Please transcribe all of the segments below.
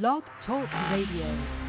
Blog Talk Radio.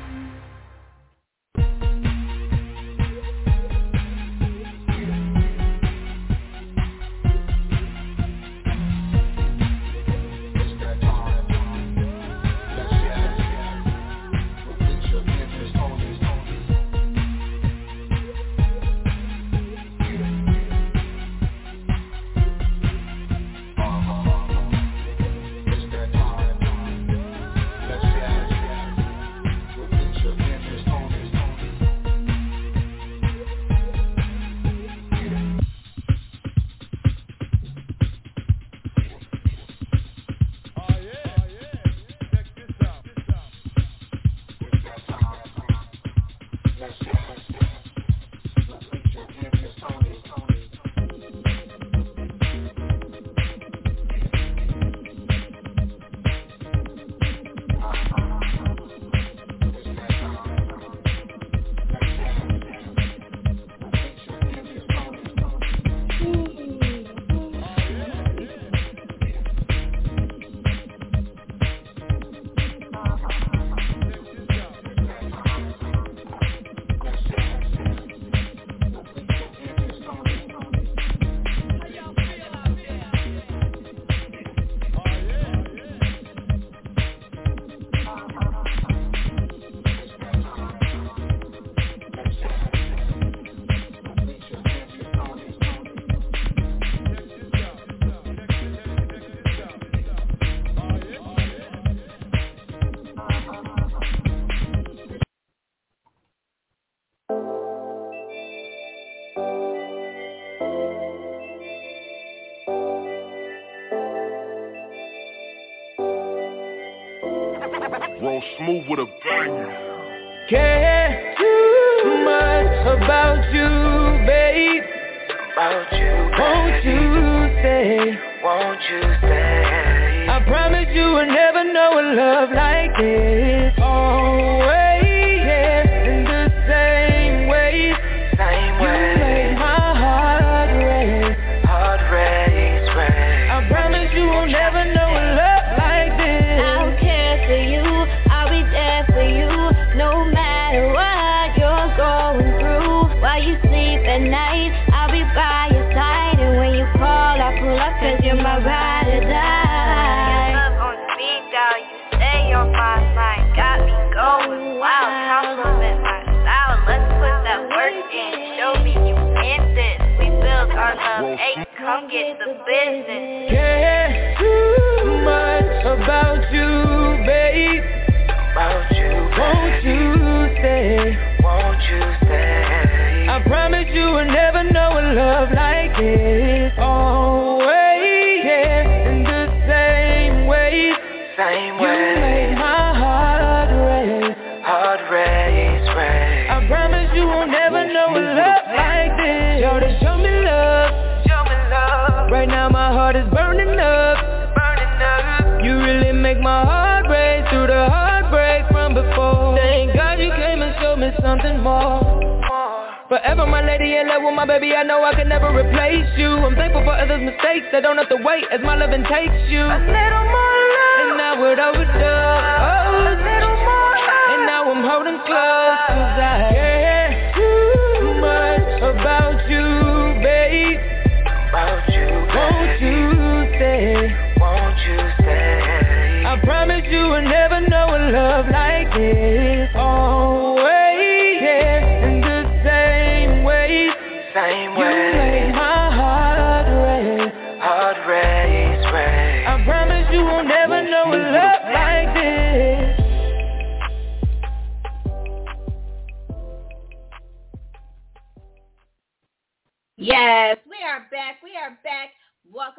Roll smooth with a bang. Care too much about you, babe. About you, Won't you stay? Won't you stay? I promise you will never know a love like this. Always, business. Care too much about you, babe. About you, Won't you stay? Won't you stay? I promise you will never know a love like this. Something more. Forever my lady in love with my baby, I know I can never replace you I'm thankful for others' mistakes, I don't have to wait as my loving takes you A little more love. And now we're overdosed A oh. little more love. And now I'm holding close Cause I care too much about you, babe About you, Won't baby. you stay? Won't you stay? I promise you will never know a love like this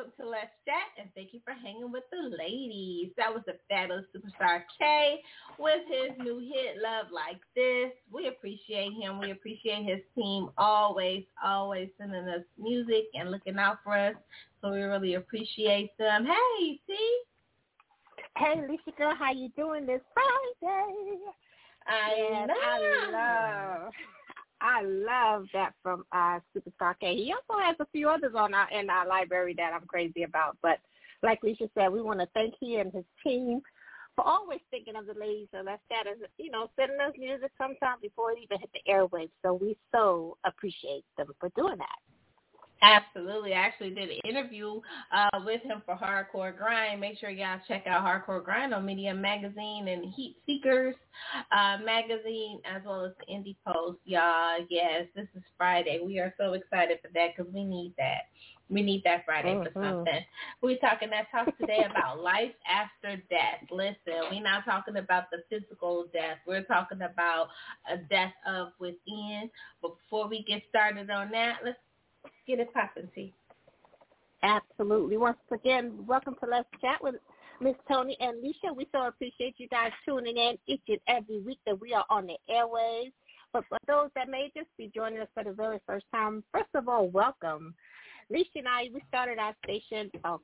Welcome to Let's Chat, and thank you for hanging with the ladies. That was the fabulous superstar K with his new hit, Love Like This. We appreciate him. We appreciate his team always, always sending us music and looking out for us. So we really appreciate them. Hey, see? Hey, Alicia girl, how you doing this Friday? I Yes, I love, I love that from uh, Superstar K. He also has a few others on our in our library that I'm crazy about. But like Alicia said, we want to thank he and his team for always thinking of the ladies of Let's Chat as, you know, sending us music sometime before it even hit the airwaves. So we so appreciate them for doing that. Absolutely. I actually did an interview uh, with him for Hardcore Grind. Make sure y'all check out Hardcore Grind on Medium Magazine and Heat Seekers uh, Magazine as well as the Indie Post. Y'all, yes, this is Friday. We are so excited for that because we need that. We need that Friday mm-hmm. for something. We're talking that talk today about life after death. Listen, we're not talking about the physical death. We're talking about a death of within. But before we get started on that, let's get it popping, T. Absolutely. Once again, welcome to Let's Chat with Miss Toni and Lissha. We so appreciate you guys tuning in each and every week that we are on the airways. But for those that may just be joining us for the very first time, first of all, welcome. Lissha and I, we started our station, oh,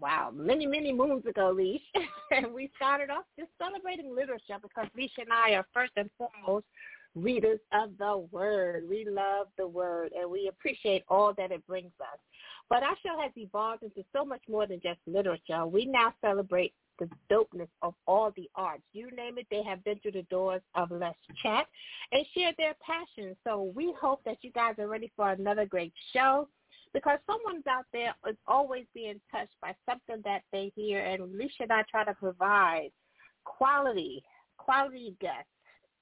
wow, many, many moons ago, Leash. and we started off just celebrating literature because Lissha and I are first and foremost readers of the word. We love the word and we appreciate all that it brings us. But our show has evolved into so much more than just literature. We now celebrate the dopeness of all the arts. You name it, they have been through the doors of Let's Chat and shared their passion. So we hope that you guys are ready for another great show because someone's out there is always being touched by something that they hear and Alicia and I try to provide quality, quality guests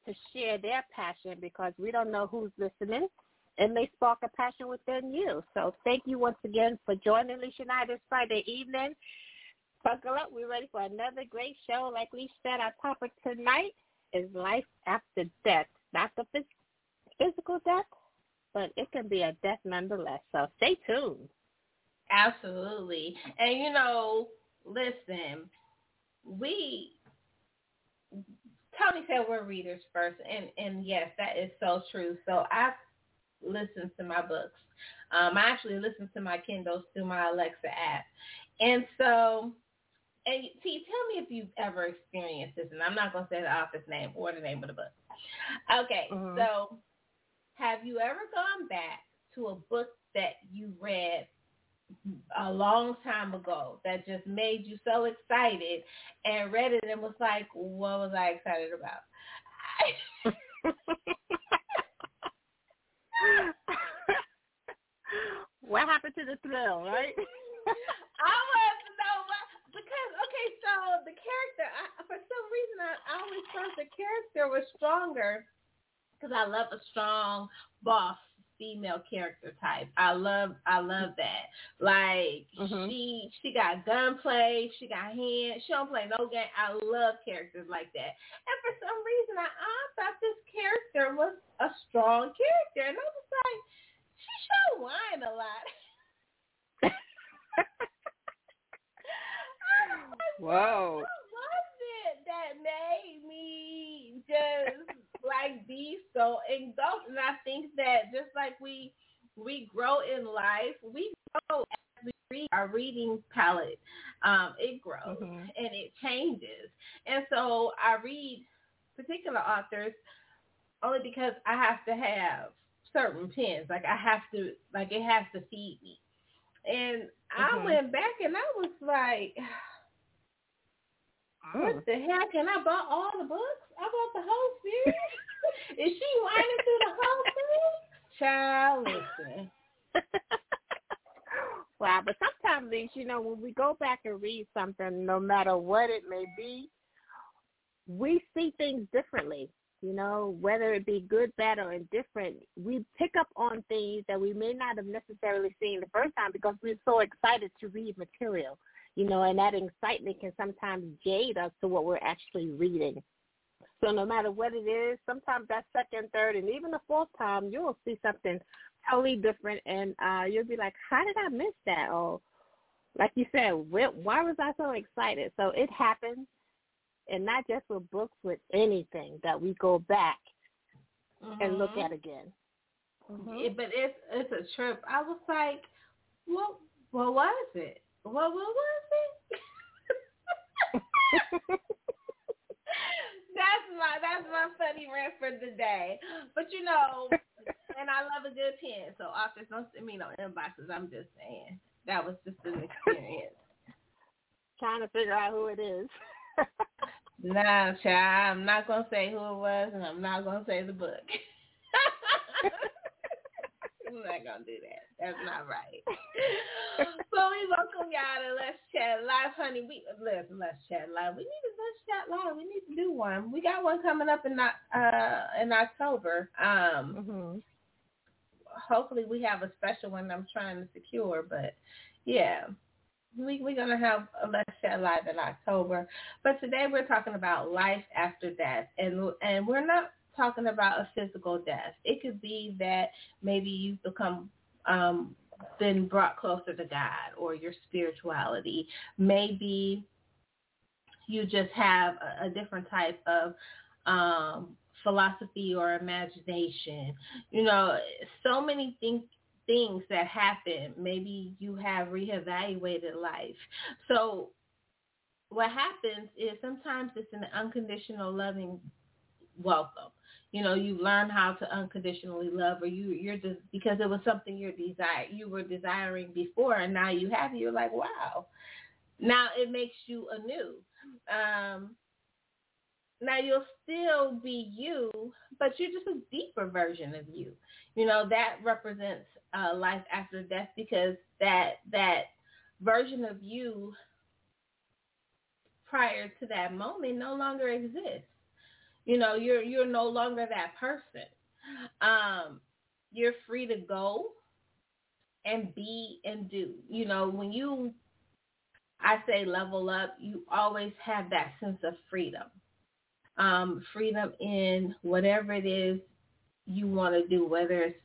to share their passion because we don't know who's listening. It may spark a passion within you. So thank you once again for joining Alicia and I this Friday evening. Buckle up. We're ready for another great show. Like we said, our topic tonight is life after death. Not the physical death, but it can be a death nonetheless. So stay tuned. Absolutely. And you know, listen, we Toni said we're readers first, and and yes, that is so true. So I listen to my books. Um, I actually listen to my Kindles through my Alexa app, and so. And T, tell me if you've ever experienced this, and I'm not going to say the author's name or the name of the book. Okay, mm-hmm. so have you ever gone back to a book that you read a long time ago that just made you so excited and read it and was like, what was I excited about? what happened to the thrill, right? I know what, because okay, so the character, I, for some reason, I, I always thought the character was stronger because I love a strong boss female character type. I love I love that. Like mm-hmm. she she got gunplay, she got hands, she don't play no game. I love characters like that. And for some reason I, I thought this character was a strong character and I was like, she showed wine a lot. Whoa. What was it that made me just like be so engulfed. And I think that just like we we grow in life, we grow as we read our reading palette. Um, it grows mm-hmm. and it changes. And so I read particular authors only because I have to have certain pens. Like I have to like it has to feed me. And mm-hmm. I went back and I was like what the heck? And I bought all the books. I bought the whole series. Is she whining through the whole thing? Child, listen. wow, but sometimes, these, you know, when we go back and read something, no matter what it may be, we see things differently. You know, whether it be good, bad, or indifferent, we pick up on things that we may not have necessarily seen the first time because we're so excited to read material you know, and that excitement can sometimes jade us to what we're actually reading. So no matter what it is, sometimes that second, third, and even the fourth time, you'll see something totally different, and uh, you'll be like, "How did I miss that?" Or, like you said, why was I so excited? So it happens, and not just with books, with anything that we go back mm-hmm. and look mm-hmm. at again. Mm-hmm. but it's it's a trip. I was like, "What? What was it?" What, what was it? that's my that's my funny rant for the day. But you know, and I love a good pen. So authors don't send me no inboxes. I'm just saying that was just an experience. Trying to figure out who it is. Nah, child, I'm not gonna say who it was, and I'm not gonna say the book. I'm not gonna do that. That's not right. so we welcome y'all to Let's Chat Live, honey. We listen, Let's Chat Live. We need a Let's Chat Live. We need to do one. We got one coming up in uh in October. Um, mm-hmm. hopefully we have a special one I'm trying to secure, but yeah. We, we're going to have a Let's Chat Live in October. But today we're talking about life after death. And, and we're not talking about a physical death. It could be that maybe you've become um, been brought closer to God or your spirituality. Maybe you just have a, a different type of um, philosophy or imagination. You know, so many things things that happen. Maybe you have reevaluated life. So what happens is sometimes it's an unconditional loving welcome you know you learn how to unconditionally love or you you're just because it was something you're desire you were desiring before and now you have you're like wow. Now it makes you anew. Um now you'll still be you but you're just a deeper version of you. You know that represents uh life after death because that that version of you prior to that moment no longer exists you know, you're you're no longer that person. Um, you're free to go and be and do. You know, when you I say level up, you always have that sense of freedom. Um, freedom in whatever it is you want to do, whether it's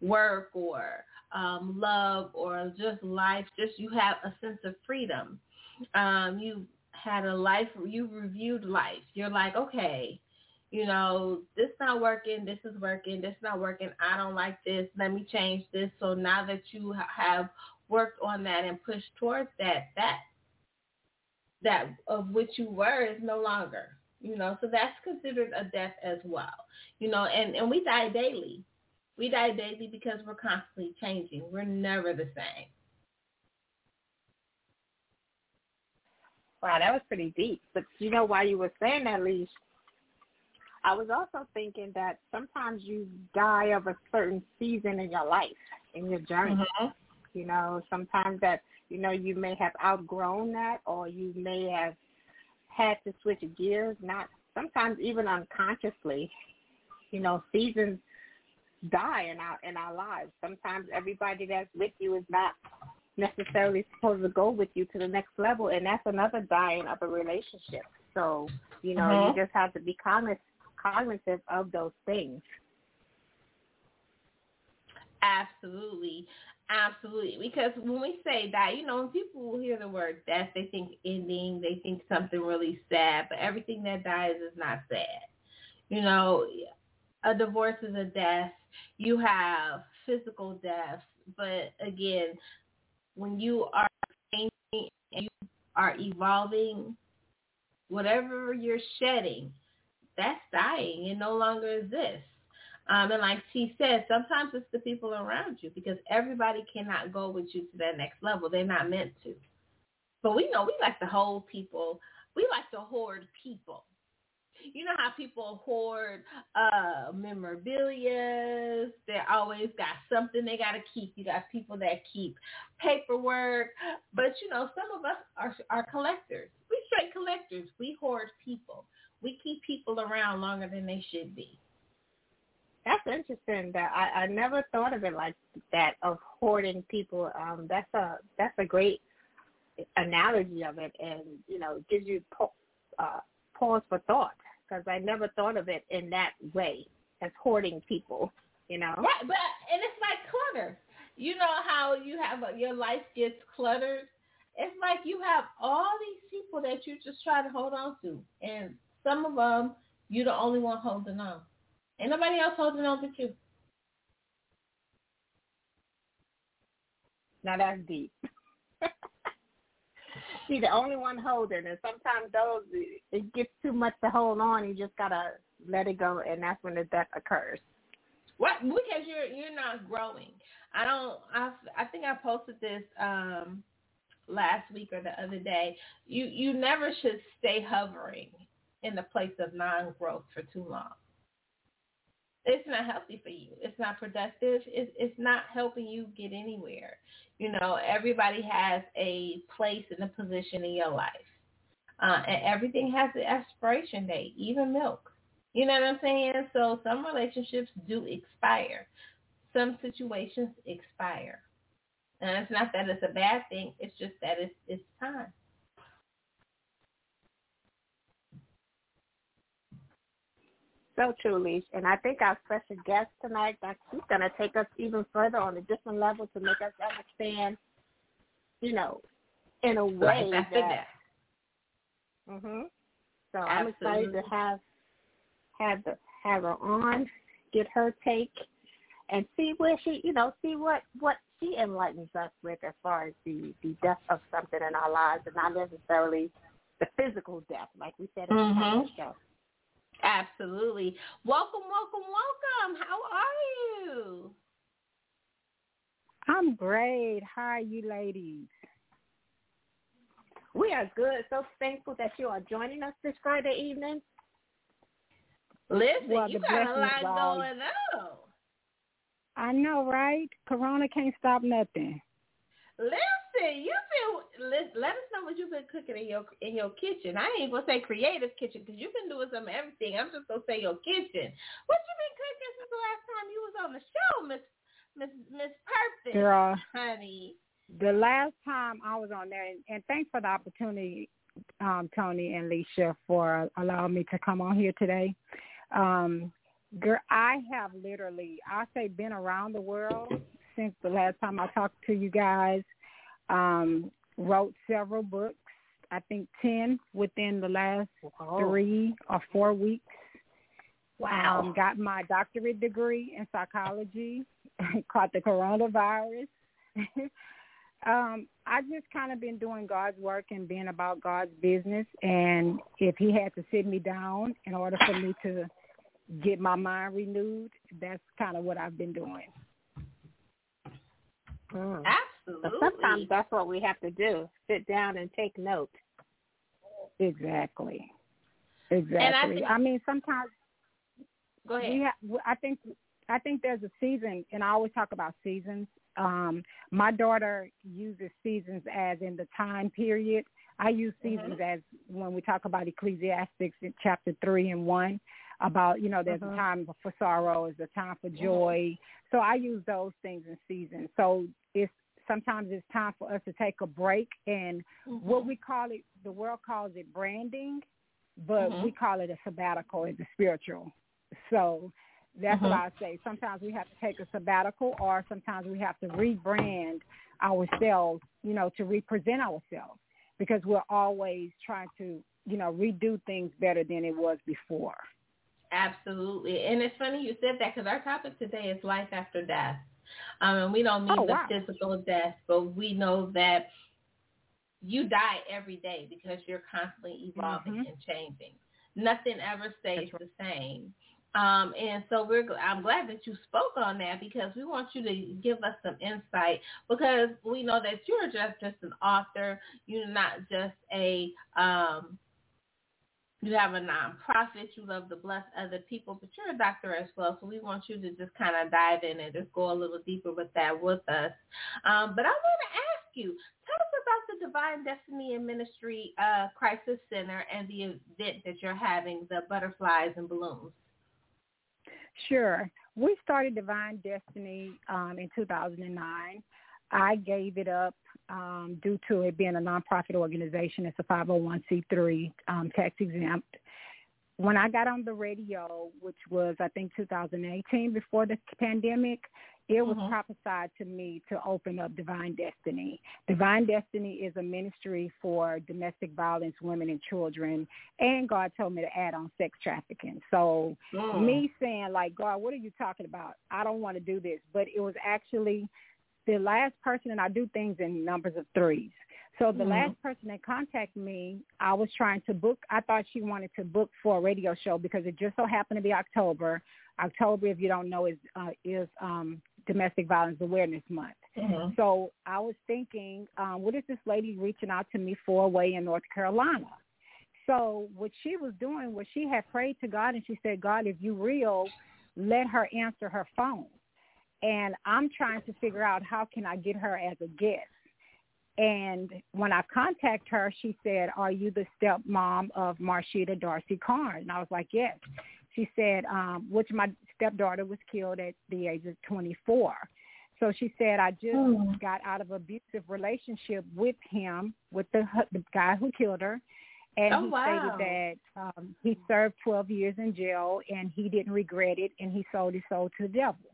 work or um, love or just life, just you have a sense of freedom. Um, you had a life, you reviewed life. You're like, okay, you know, this not working, this is working, this not working, I don't like this, let me change this. So now that you have worked on that and pushed towards that, that that of which you were is no longer. You know, so that's considered a death as well. You know, and, and we die daily. We die daily because we're constantly changing. We're never the same. Wow, that was pretty deep. But you know why you were saying that, Leash, I was also thinking that sometimes you die of a certain season in your life, in your journey. Mm-hmm. You know, sometimes that, you know, you may have outgrown that or you may have had to switch gears, not sometimes even unconsciously. You know, seasons die in our in our lives. Sometimes everybody that's with you is not necessarily supposed to go with you to the next level and that's another dying of a relationship. So, you know, mm-hmm. you just have to be cognizant cognizant of those things. Absolutely. Absolutely. Because when we say that, you know, when people hear the word death, they think ending, they think something really sad, but everything that dies is not sad. You know, a divorce is a death. You have physical death, but again, when you are changing and you are evolving, whatever you're shedding, that's dying. It no longer exists. Um, and like she said, sometimes it's the people around you because everybody cannot go with you to that next level. They're not meant to. But we know we like to hold people. We like to hoard people. You know how people hoard uh memorabilia. They always got something they got to keep. You got people that keep paperwork. But, you know, some of us are, are collectors. We straight collectors. We hoard people we keep people around longer than they should be. That's interesting. That I, I never thought of it like that of hoarding people. Um, that's a that's a great analogy of it, and you know gives you uh, pause for thought because I never thought of it in that way as hoarding people. You know, right? But and it's like clutter. You know how you have a, your life gets cluttered. It's like you have all these people that you just try to hold on to, and some of them, you're the only one holding on. Ain't nobody else holding on but you. Now that's deep. See, the only one holding, and sometimes those it gets too much to hold on. You just gotta let it go, and that's when the death occurs. What? Because you're you're not growing. I don't. I I think I posted this um last week or the other day. You you never should stay hovering in the place of non-growth for too long. It's not healthy for you. It's not productive. It's, it's not helping you get anywhere. You know, everybody has a place and a position in your life. Uh, and everything has an expiration date, even milk. You know what I'm saying? So some relationships do expire. Some situations expire. And it's not that it's a bad thing. It's just that it's, it's time. So truly, and I think our special guest tonight, that she's going to take us even further on a different level to make us understand, you know, in a way that. that. Mhm. So Absolutely. I'm excited to have have the have her on, get her take, and see where she, you know, see what what she enlightens us with as far as the the death of something in our lives, and not necessarily the physical death, like we said in mm-hmm. the show. Absolutely. Welcome, welcome, welcome. How are you? I'm great. How are you ladies? We are good. So thankful that you are joining us this Friday evening. Listen, well, you got a lot going on. I know, right? Corona can't stop nothing. Listen, you've been let, let us know what you've been cooking in your in your kitchen. I ain't gonna say creative kitchen because you've been doing some everything. I'm just gonna say your kitchen. What you been cooking since the last time you was on the show, Miss Miss Miss Perfect, girl, honey? The last time I was on there, and, and thanks for the opportunity, um, Toni and Lissha, for allowing me to come on here today. Um, girl, I have literally, I say, been around the world since the last time I talked to you guys. Um, wrote several books. I think ten within the last three or four weeks. Wow. Um, got my doctorate degree in psychology. caught the coronavirus. um, I just kind of been doing God's work and being about God's business. And if He had to sit me down in order for me to get my mind renewed. That's kind of what I've been doing. Mm. Absolutely. But sometimes that's what we have to do: sit down and take note. Exactly. Exactly. I, think, I, mean, sometimes. Go ahead. We have, I think I think there's a season, and I always talk about seasons. Um, my daughter uses seasons as in the time period. I use mm-hmm. seasons mm-hmm. as when we talk about Ecclesiastics in chapter three and one about you know there's uh-huh. a time for sorrow is a time for joy so i use those things in seasons. so it's sometimes it's time for us to take a break and mm-hmm. what we call it the world calls it branding but mm-hmm. we call it a sabbatical in the spiritual so that's mm-hmm. what i say sometimes we have to take a sabbatical or sometimes we have to rebrand ourselves you know to represent ourselves because we're always trying to you know redo things better than it was before Absolutely. And it's funny you said that because our topic today is life after death. Um, and we don't mean oh, the wow. physical death, but we know that you die every day because you're constantly evolving mm-hmm. and changing. Nothing ever stays right. the same. Um, and so we're I'm glad that you spoke on that because we want you to give us some insight because we know that you're just just an author. You're not just a um, you have a nonprofit, you love to bless other people, but you're a doctor as well. So we want you to just kind of dive in and just go a little deeper with that with us. Um, but I want to ask you, tell us about the Divine Destiny and Ministry uh, Crisis Center and the event that you're having, the butterflies and balloons. Sure. We started Divine Destiny um, in 2009. I gave it up um, due to it being a nonprofit organization. It's a 501c3 um, tax exempt. When I got on the radio, which was I think 2018 before the pandemic, it was mm-hmm. prophesied to me to open up Divine Destiny. Divine Destiny is a ministry for domestic violence, women and children, and God told me to add on sex trafficking. So mm. me saying like, God, what are you talking about? I don't want to do this, but it was actually the last person, and I do things in numbers of threes. So the mm-hmm. last person that contacted me, I was trying to book. I thought she wanted to book for a radio show because it just so happened to be October. October, if you don't know, is uh, is um, Domestic Violence Awareness Month. Mm-hmm. So I was thinking, um, what is this lady reaching out to me for away in North Carolina? So what she was doing was she had prayed to God and she said, God, if you real, let her answer her phone. And I'm trying to figure out how can I get her as a guest. And when I contact her, she said, are you the stepmom of Marshita Darcy Carn? And I was like, yes. She said, um, which my stepdaughter was killed at the age of 24. So she said, I just Hmm. got out of abusive relationship with him, with the the guy who killed her, and Oh, he wow. stated that um, he served 12 years in jail and he didn't regret it, and he sold his soul to the devil.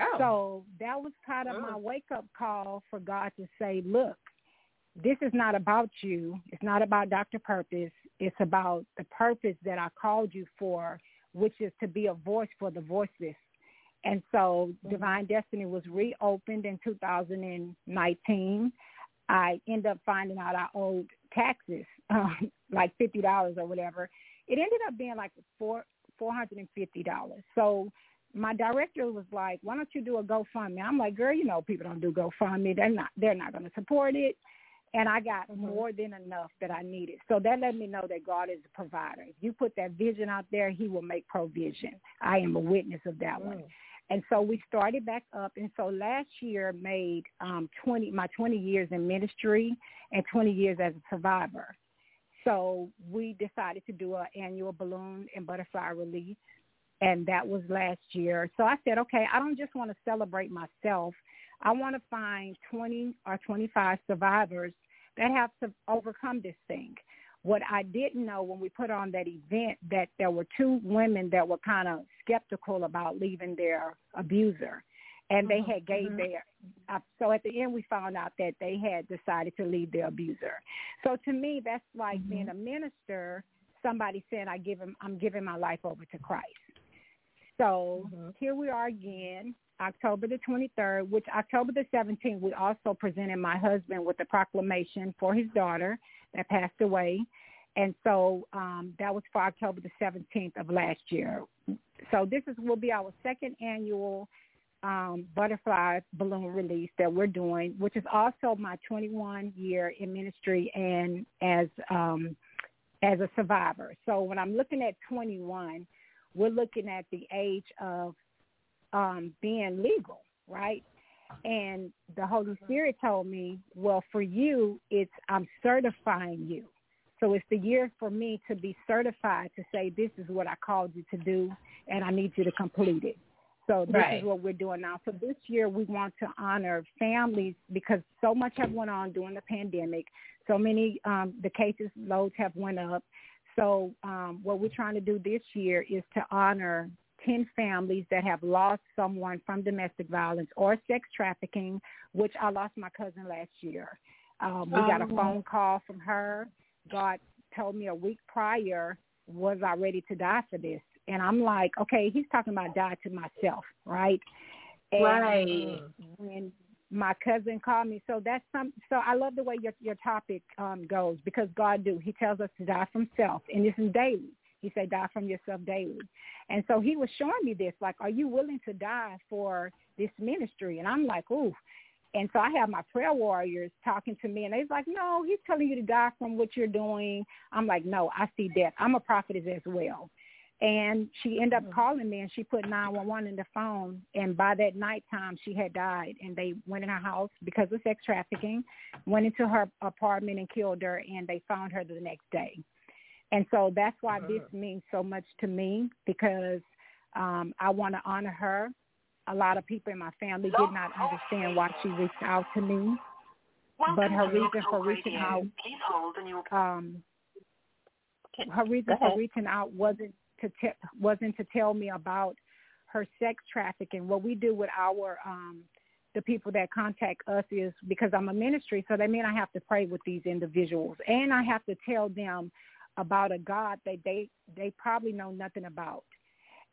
Oh. So that was kind of my wake up call for God to say, look, this is not about you. It's not about Dr. Purpose. It's about the purpose that I called you for, which is to be a voice for the voiceless. And so Divine Destiny was reopened in 2019. I end up finding out I owed taxes, um, like fifty dollars or whatever. It ended up being like four four hundred and fifty dollars. So my director was like, "Why don't you do a GoFundMe?" I'm like, "Girl, you know people don't do GoFundMe. They're not they're not going to support it." And I got more than enough that I needed. So that let me know that God is a provider. If you put that vision out there, He will make provision. I am a witness of that one. And so we started back up. And so last year made um, 20 my 20 years in ministry and 20 years as a survivor. So we decided to do an annual balloon and butterfly release, and that was last year. So I said, okay, I don't just want to celebrate myself. I want to find 20 or 25 survivors that have to overcome this thing. What I didn't know when we put on that event that there were two women that were kind of skeptical about leaving their abuser, and they had gave their. Uh, so at the end, we found out that they had decided to leave their abuser. So to me, that's like being a minister. Somebody said, "I give him, I'm giving my life over to Christ." So here we are again, October the 23rd, which October the 17th, we also presented my husband with a proclamation for his daughter that passed away. And so um, that was for October the 17th of last year. So this is will be our second annual um, butterfly balloon release that we're doing, which is also my 21 year in ministry and as um, as a survivor. So when I'm looking at 21, we're looking at the age of um, being legal, right? And the Holy Spirit told me, well, for you, it's I'm certifying you. So it's the year for me to be certified to say this is what I called you to do, and I need you to complete it. So this Right. is what we're doing now. So this year we want to honor families because so much have went on during the pandemic. So many um, the cases loads have went up. So um, what we're trying to do this year is to honor 10 families that have lost someone from domestic violence or sex trafficking, which I lost my cousin last year. Um, we got a Oh. phone call from her. God told me a week prior, was I ready to die for this? And I'm like, okay, he's talking about die to myself, right? And Right. When my cousin called me, so that's some. So I love the way your your topic um, goes because God do. He tells us to die from self, and this is daily. He said, die from yourself daily. And so he was showing me this, like, are you willing to die for this ministry? And I'm like, ooh. And so I have my prayer warriors talking to me, and they're like, no, he's telling you to die from what you're doing. I'm like, no, I see death. I'm a prophetess as well. And she ended up calling me, and she put 911 in the phone. And by that nighttime, she had died. And they went in her house because of sex trafficking, went into her apartment and killed her, and they found her the next day. And so that's why this means so much to me because um, I want to honor her. A lot of people in my family did not understand why she reached out to me, but her reason for reaching out, um, her reason for reaching out wasn't to wasn't to tell me about her sex trafficking. What we do with our um, the people that contact us is because I'm a ministry, so that means I have to pray with these individuals, and I have to tell them about a God that they they probably know nothing about.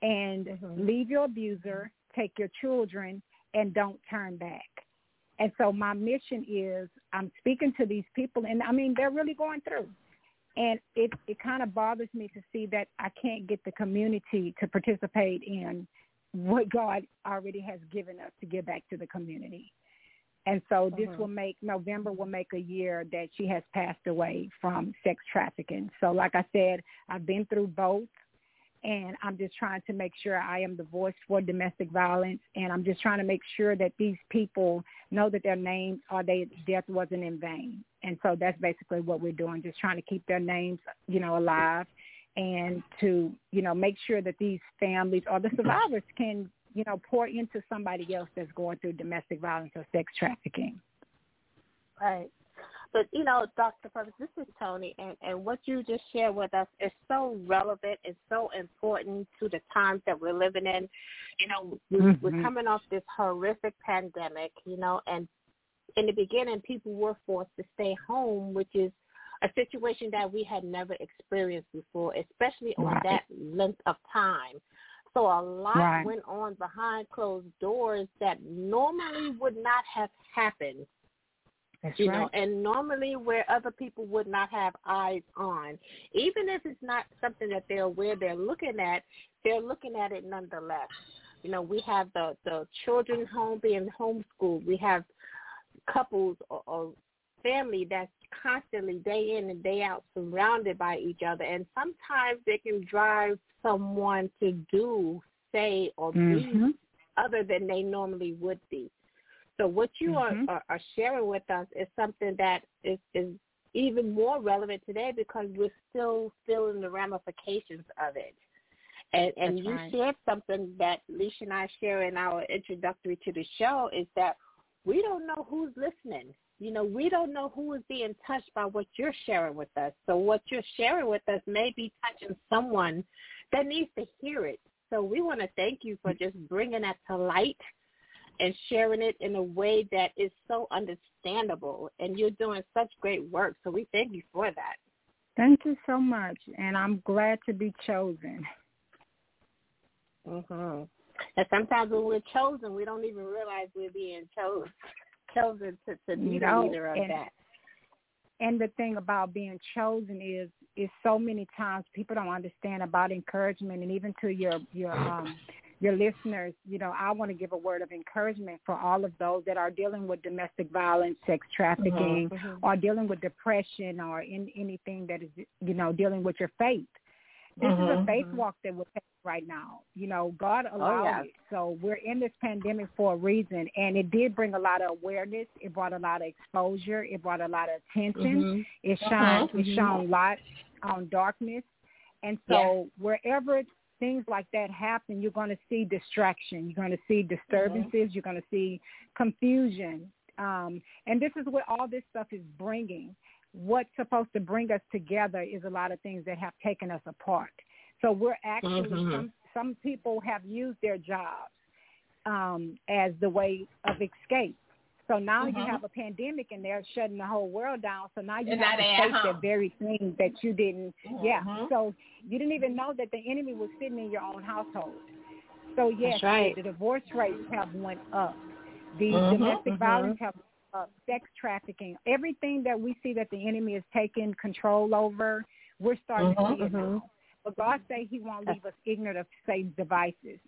And leave your abuser, take your children, and don't turn back. And so my mission is I'm speaking to these people, and I mean they're really going through. And it it kind of bothers me to see that I can't get the community to participate in what God already has given us to give back to the community. And so this Mhm. will make November will make a year that she has passed away from sex trafficking. So like I said, I've been through both and I'm just trying to make sure I am the voice for domestic violence and I'm just trying to make sure that these people know that their names or their death wasn't in vain. And so that's basically what we're doing, just trying to keep their names, you know, alive and to, you know, make sure that these families or the survivors can, you know, pour into somebody else that's going through domestic violence or sex trafficking. Right. But you know, Dr. Purpose, this is Toni, and, and what you just shared with us is so relevant and so important to the times that we're living in. You know, we, Mhm. we're coming off this horrific pandemic, you know, and in the beginning, people were forced to stay home, which is a situation that we had never experienced before, especially on Right. that length of time. So a lot Right. went on behind closed doors that normally would not have happened That's you right. know, and normally where other people would not have eyes on, even if it's not something that they're aware they're looking at, they're looking at it nonetheless. You know, we have the the children home being homeschooled. We have couples or, or family that's constantly day in and day out surrounded by each other, and sometimes they can drive someone to do, say, or be Mhm. other than they normally would be. So what you Mhm. are, are, sharing with us is something that is, is even more relevant today because we're still feeling the ramifications of it. And and you right. shared something that Lissha and I share in our introductory to the show is that we don't know who's listening. You know, we don't know who is being touched by what you're sharing with us. So what you're sharing with us may be touching someone that needs to hear it. So we want to thank you for just bringing that to light and sharing it in a way that is so understandable. And you're doing such great work. So we thank you for that. Thank you so much, and I'm glad to be chosen. hmm And sometimes when we're chosen, we don't even realize we're being chosen, chosen to, to be You the know, leader of and- that. And the thing about being chosen is is so many times people don't understand about encouragement, and even to your your um your listeners, you know, I want to give a word of encouragement for all of those that are dealing with domestic violence, sex trafficking, Mhm. or dealing with depression or in anything that is, you know, dealing with your faith. This is a Mhm. faith walk that we're taking right now. You know, God allowed yeah. it. So we're in this pandemic for a reason, and it did bring a lot of awareness. It brought a lot of exposure. It brought a lot of attention. Mhm. It Uh-huh. shone. It shone light on darkness, and so wherever things like that happen, you're going to see distraction. You're going to see disturbances. You're going to see confusion. Um, and this is what all this stuff is bringing. What's supposed to bring us together is a lot of things that have taken us apart. So we're actually Mhm. some some people have used their jobs um, as the way of escape. So now you Mhm. have a pandemic and they're shutting the whole world down. So now you And have to face home. very thing that you didn't. Yeah. Mhm. So you didn't even know that the enemy was sitting in your own household. So yes, right. the divorce rates have went up. The Mhm, domestic mhm. violence have up. Sex trafficking, everything that we see that the enemy is taking control over, we're starting to Mhm, see it now. But God say He won't leave us ignorant of Satan's devices.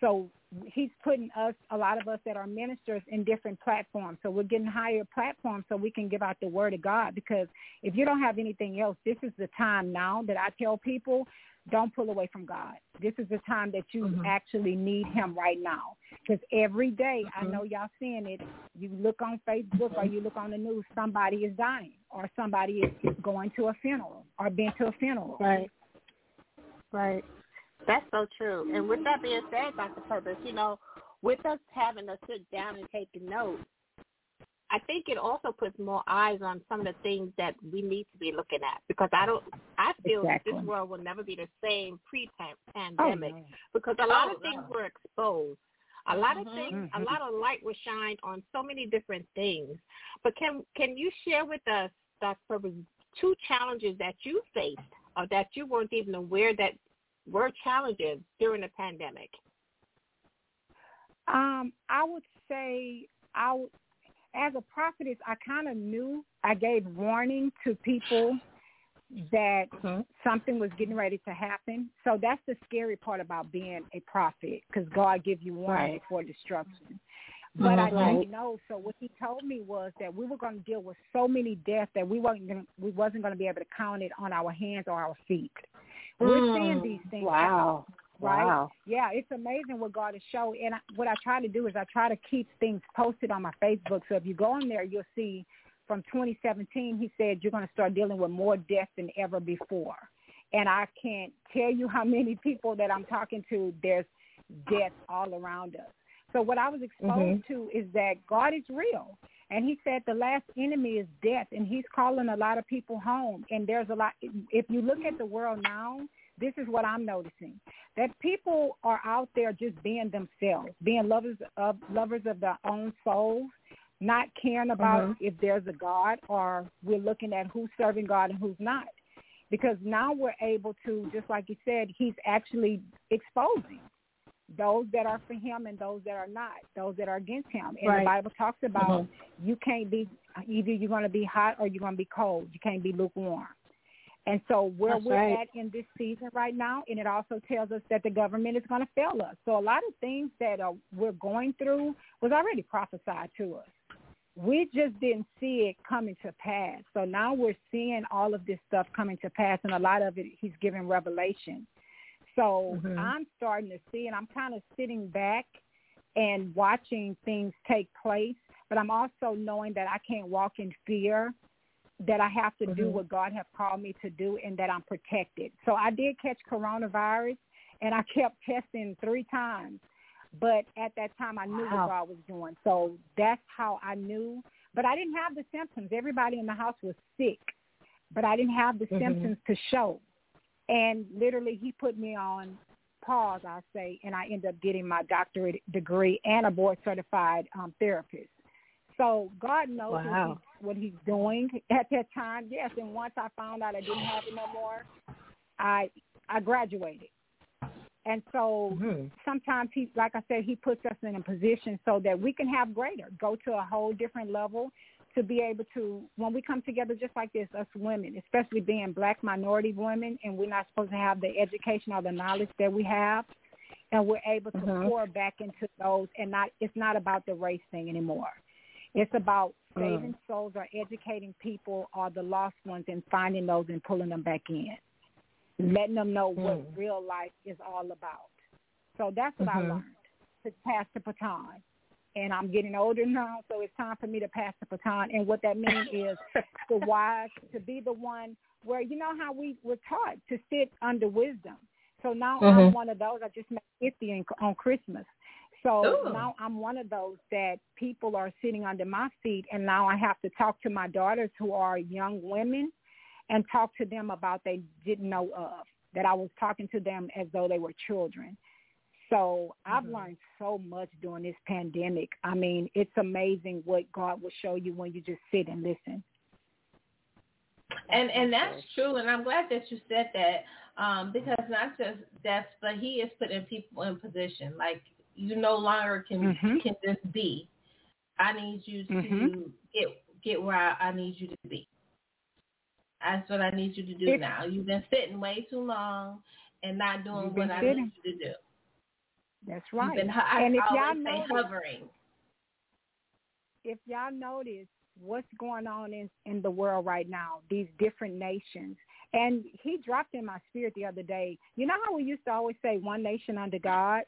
So He's putting us, a lot of us that are ministers, in different platforms. So we're getting higher platforms so we can give out the word of God. Because if you don't have anything else, this is the time now that I tell people, don't pull away from God. This is the time that you Mhm. actually need Him right now. Because every day, I Mhm. know y'all seeing it. You look on Facebook or you look on the news, somebody is dying or somebody is going to a funeral or been to a funeral. Right. Right. That's so true. And with that being said, Dr. Purpose, you know, with us having to sit down and take notes, I think it also puts more eyes on some of the things that we need to be looking at because I don't, I feel Exactly. this world will never be the same Oh, pre-pandemic no. because a lot Oh, of things no. were exposed. A lot of Mhm. things, a Mhm. lot of light was shined on so many different things. But can can you share with us, Dr. Purpose, two challenges that you faced or that you weren't even aware that were challenges during the pandemic? Um, I would say I, would- as a prophetess, I kind of knew. I gave warning to people that Mhm. something was getting ready to happen. So that's the scary part about being a prophet, because God gives you warning Right. before destruction. But mm-hmm. I didn't know. So what he told me was that we were going to deal with so many deaths that we weren't gonna, we wasn't going to be able to count it on our hands or our feet. We're mm. seeing these things. Wow. Right? Wow. Yeah, it's amazing what God has shown. And I, what I try to do is I try to keep things posted on my Facebook. So if you go in there, you'll see from 2017, he said you're going to start dealing with more deaths than ever before. And I can't tell you how many people that I'm talking to, there's death all around us. So what I was exposed mm-hmm. to is that God is real. And he said the last enemy is death, and he's calling a lot of people home. And there's a lot, if you look at the world now, this is what I'm noticing that people are out there just being themselves, being lovers of lovers of their own souls, not caring about mm-hmm. if there's a God or we're looking at who's serving God and who's not. Because now we're able to, just like you said, he's actually exposing those that are for him and those that are not, those that are against him. And right. the Bible talks about mm-hmm. you can't be either you're going to be hot or you're going to be cold. You can't be lukewarm. And so where That's we're right. at in this season right now, and it also tells us that the government is going to fail us. So a lot of things that uh, we're going through was already prophesied to us. We just didn't see it coming to pass. So now we're seeing all of this stuff coming to pass, and a lot of it he's giving revelation. So Mhm. I'm starting to see, and I'm kind of sitting back and watching things take place. But I'm also knowing that I can't walk in fear that I have to do Mhm. what God has called me to do and that I'm protected. So I did catch coronavirus and I kept testing three times. But at that time I knew Wow. what God was doing. So that's how I knew. But I didn't have the symptoms. Everybody in the house was sick. But I didn't have the Mhm. symptoms to show. And literally he put me on pause, I say, and I end up getting my doctorate degree and a board certified um, therapist. So God knows what, Wow. he's, what he's doing at that time. Yes, and once I found out I didn't have it no more, I I graduated. And so Mhm. sometimes he, like I said, he puts us in a position so that we can have greater, go to a whole different level to be able to, when we come together just like this, us women, especially being black minority women, and we're not supposed to have the education or the knowledge that we have, and we're able to Mhm. pour back into those, and not, it's not about the race thing anymore. It's about Mm. saving souls or educating people or the lost ones and finding those and pulling them back in, letting them know what Mm. real life is all about. So that's what I Mhm. learned to pass the baton. And I'm getting older now, so it's time for me to pass the baton. And what that means is the wise to be the one where you know how we were taught to sit under wisdom. So now I'm Mhm. one of those. I just met 50 in, on Christmas. So Ooh. now I'm one of those that people are sitting under my feet, and now I have to talk to my daughters who are young women and talk to them about they didn't know of, that I was talking to them as though they were children. So I've Mhm. learned so much during this pandemic. I mean, it's amazing what God will show you when you just sit and listen. And and that's true, and I'm glad that you said that um, because not just deaths, but He is putting people in position. Like you no longer can Mhm. can just be. I need you to Mhm. get get where I, I need you to be. That's what I need you to do If- now. You've been sitting way too long and not doing what I sitting. need you to do. That's right. been, I and if y'all notice, hovering. if y'all notice what's going on in in the world right now, these different nations. And he dropped in my spirit the other day. You know how we used to always say one nation under God?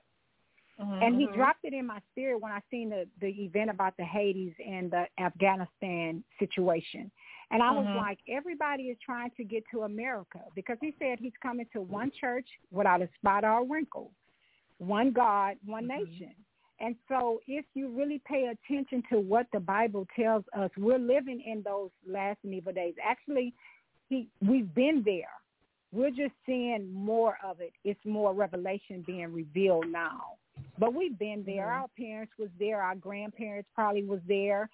And he Mhm. dropped it in my spirit when I seen the the event about the Hades and the Afghanistan situation. And I was Mhm. like, everybody is trying to get to America because he said he's coming to one church without a spot or a wrinkle, one God, one nation. And so if you really pay attention to what the Bible tells us, we're living in those last and evil days. Actually, he we've been there. We're just seeing more of it. It's more revelation being revealed now. But we've been there. Mhm. Our parents was there. Our grandparents probably was there.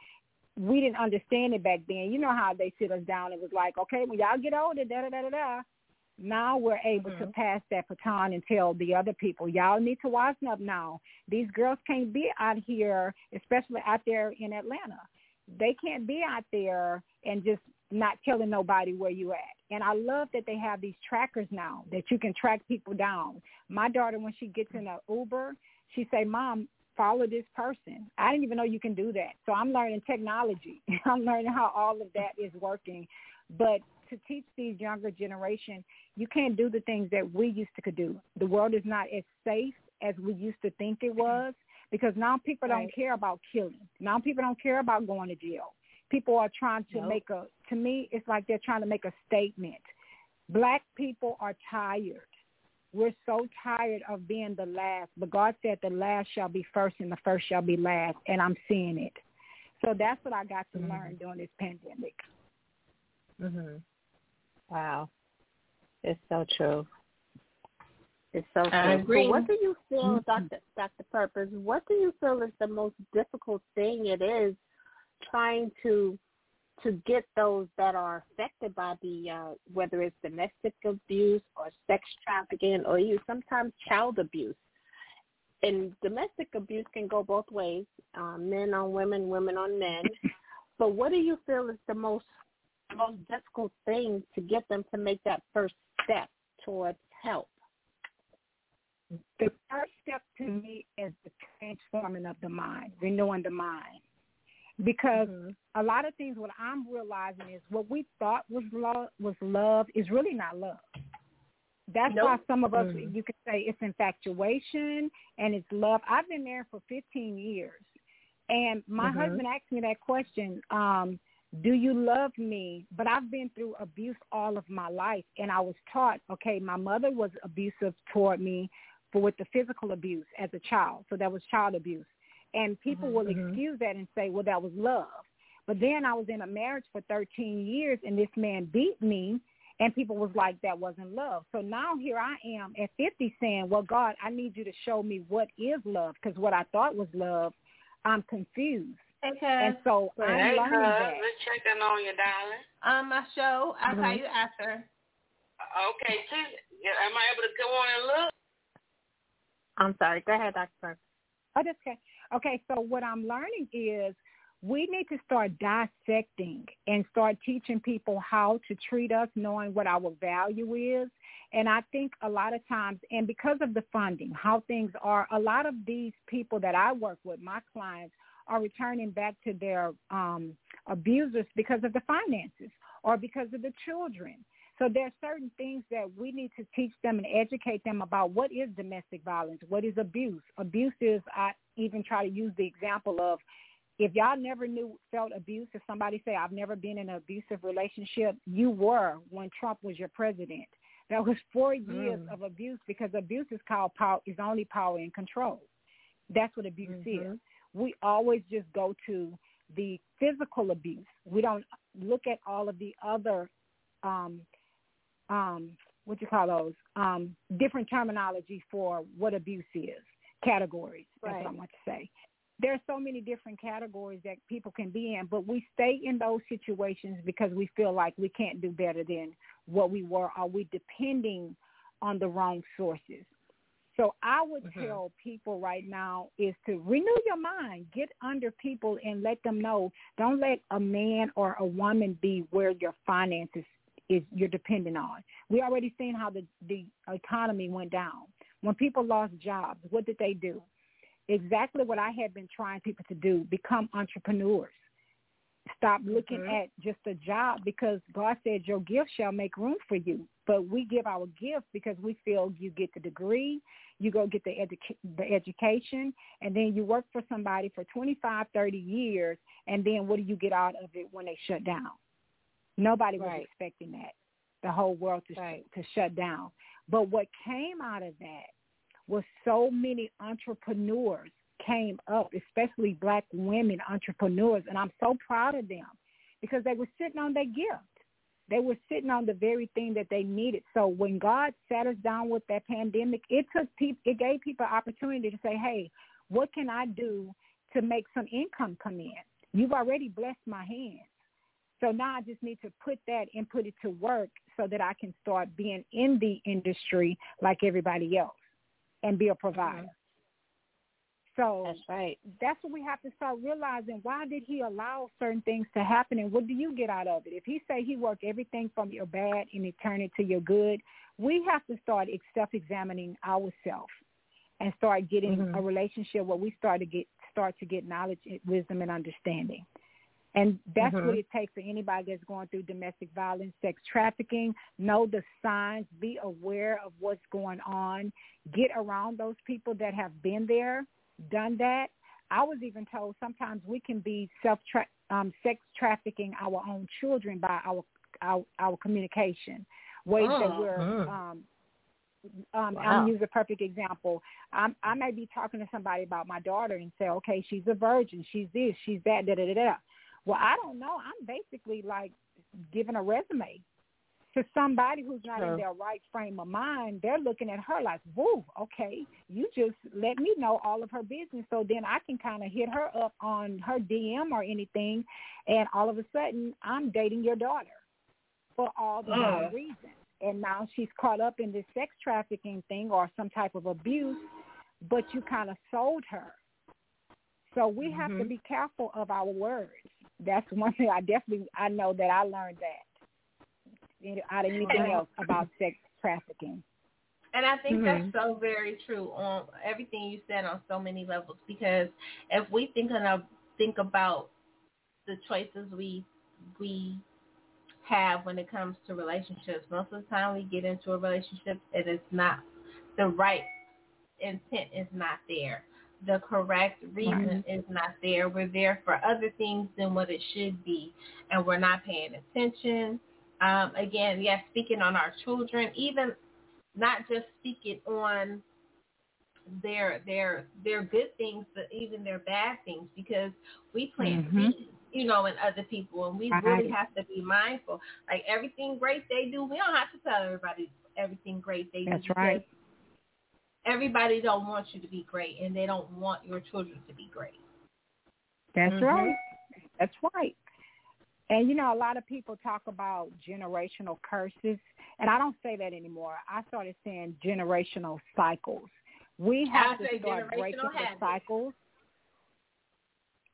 We didn't understand it back then. You know how they sit us down and was like, okay, when y'all get older, da da da da da. Now we're able to Mhm. pass that baton and tell the other people, y'all need to wisen up now. These girls can't be out here, especially out there in Atlanta. They can't be out there and just not telling nobody where you at. And I love that they have these trackers now that you can track people down. My daughter, when she gets in an Uber, she say, "Mom, follow this person. I didn't even know you can do that. So I'm learning technology. I'm learning how all of that is working. But to teach these younger generation, you can't do the things that we used to could do. The world is not as safe as we used to think it was because now people right. don't care about killing. Now people don't care about going to jail. People are trying to nope. make a to me it's like they're trying to make a statement. Black people are tired. We're so tired of being the last, but God said the last shall be first and the first shall be last, and I'm seeing it. So that's what I got to mm-hmm. learn during this pandemic. Mhm. Wow. It's so true. It's so true. I agree. what do you feel, mm-hmm. Dr. Dr. Purpose? What do you feel is the most difficult thing it is trying to to get those that are affected by the uh, whether it's domestic abuse or sex trafficking or you sometimes child abuse. And domestic abuse can go both ways, um, men on women, women on men. But what do you feel is the most most difficult thing to get them to make that first step towards help? The first step to me is the transforming of the mind, renewing the mind because mm-hmm. a lot of things what I'm realizing is what we thought was love was love is really not love. That's nope. why some of us mm-hmm. you could say it's infatuation and it's love. I've been married for 15 years, and my mm-hmm. husband asked me that question. Um, do you love me? But I've been through abuse all of my life, and I was taught, okay, my mother was abusive toward me for with the physical abuse as a child, so that was child abuse. And people mm-hmm, will mm-hmm. excuse that and say, well, that was love. But then I was in a marriage for 13 years and this man beat me and people was like, that wasn't love. So now here I am at 50 saying, well, God, I need you to show me what is love because what I thought was love, I'm confused. Okay. And so I'm hey, learning that. We're checking on you, darling. On my show, I'll mm-hmm. tell you after. Okay, am I able to go on and look? I'm sorry. Go ahead, Dr. Oh, that's okay. Okay, so what I'm learning is we need to start dissecting and start teaching people how to treat us, knowing what our value is. And I think a lot of times, and because of the funding, how things are, a lot of these people that I work with, my clients, are returning back to their um, abusers because of the finances or because of the children. So there are certain things that we need to teach them and educate them about what is domestic violence, what is abuse. Abuse is, I even try to use the example of if y'all never knew felt abuse, if somebody say I've never been in an abusive relationship, you were when Trump was your president. That was four years mm. of abuse because abuse is called power is only power and control. That's what abuse mm-hmm. is. We always just go to the physical abuse. We don't look at all of the other um, um, what you call those um, different terminology for what abuse is categories. That's right. what I want to say. There are so many different categories that people can be in, but we stay in those situations because we feel like we can't do better than what we were. Are we depending on the wrong sources? So I would mm-hmm. tell people right now is to renew your mind, get under people and let them know. Don't let a man or a woman be where your finances is you're dependent on. We already seen how the the economy went down. When people lost jobs, what did they do? Exactly what I had been trying people to do: become entrepreneurs. Stop looking mm-hmm. at just a job because God said your gift shall make room for you. But we give our gift because we feel you get the degree, you go get the, edu- the education, and then you work for somebody for 25, 30 years, and then what do you get out of it when they shut down? Nobody was expecting that, the whole world to right. sh- to shut down. But what came out of that was so many entrepreneurs came up, especially black women entrepreneurs, and I'm so proud of them because they were sitting on their gift. They were sitting on the very thing that they needed. So when God sat us down with that pandemic, it took people, it gave people opportunity to say, "Hey, what can I do to make some income come in? You've already blessed my hands. So now I just need to put that and put it to work so that I can start being in the industry like everybody else and be a provider. Mm-hmm. So that's right. That's what we have to start realizing. Why did he allow certain things to happen, and what do you get out of it? If he say he worked everything from your bad and it turned it to your good, we have to start self-examining ourselves and start getting Mm-hmm. a relationship where we start to get start to get knowledge, wisdom, and understanding. And that's Mhm. what it takes for anybody that's going through domestic violence, sex trafficking. Know the signs, be aware of what's going on, get around those people that have been there, done that. I was even told sometimes we can be self tra- um, sex trafficking our own children by our our, our communication, ways that Mm. we're um, um, Wow. I'll use a perfect example. I'm, I may be talking to somebody about my daughter and say, okay, she's a virgin, she's this, she's that, da da da da. Well, I don't know. I'm basically like giving a resume to somebody who's not True. in their right frame of mind. They're looking at her like, whoa, okay, you just let me know all of her business so then I can kind of hit her up on her DM or anything, and all of a sudden I'm dating your daughter for all the wrong Mm. reasons and now she's caught up in this sex trafficking thing or some type of abuse, but you kind of sold her. So we have to Mhm. be careful of our words. That's one thing I definitely I know that I learned that out of anything else about sex trafficking. And I think Mhm. that's so very true on everything you said on so many levels because if we think of think about the choices we we have when it comes to relationships, most of the time we get into a relationship and it's not the right intent is not there. The correct reason is not there. We're there for other things than what it should be, and we're not paying attention. Um, again, yes, speaking on our children, even not just speaking on their their their good things, but even their bad things, because we plant Mhm. seeds, you know, in other people, and we Right. really have to be mindful. Like everything great they do, we don't have to tell everybody everything great they That's do. because right. Everybody don't want you to be great, and they don't want your children to be great. That's Mhm. right. That's right. And you know, a lot of people talk about generational curses, and I don't say that anymore. I started saying generational cycles. We have I to start breaking generational the cycles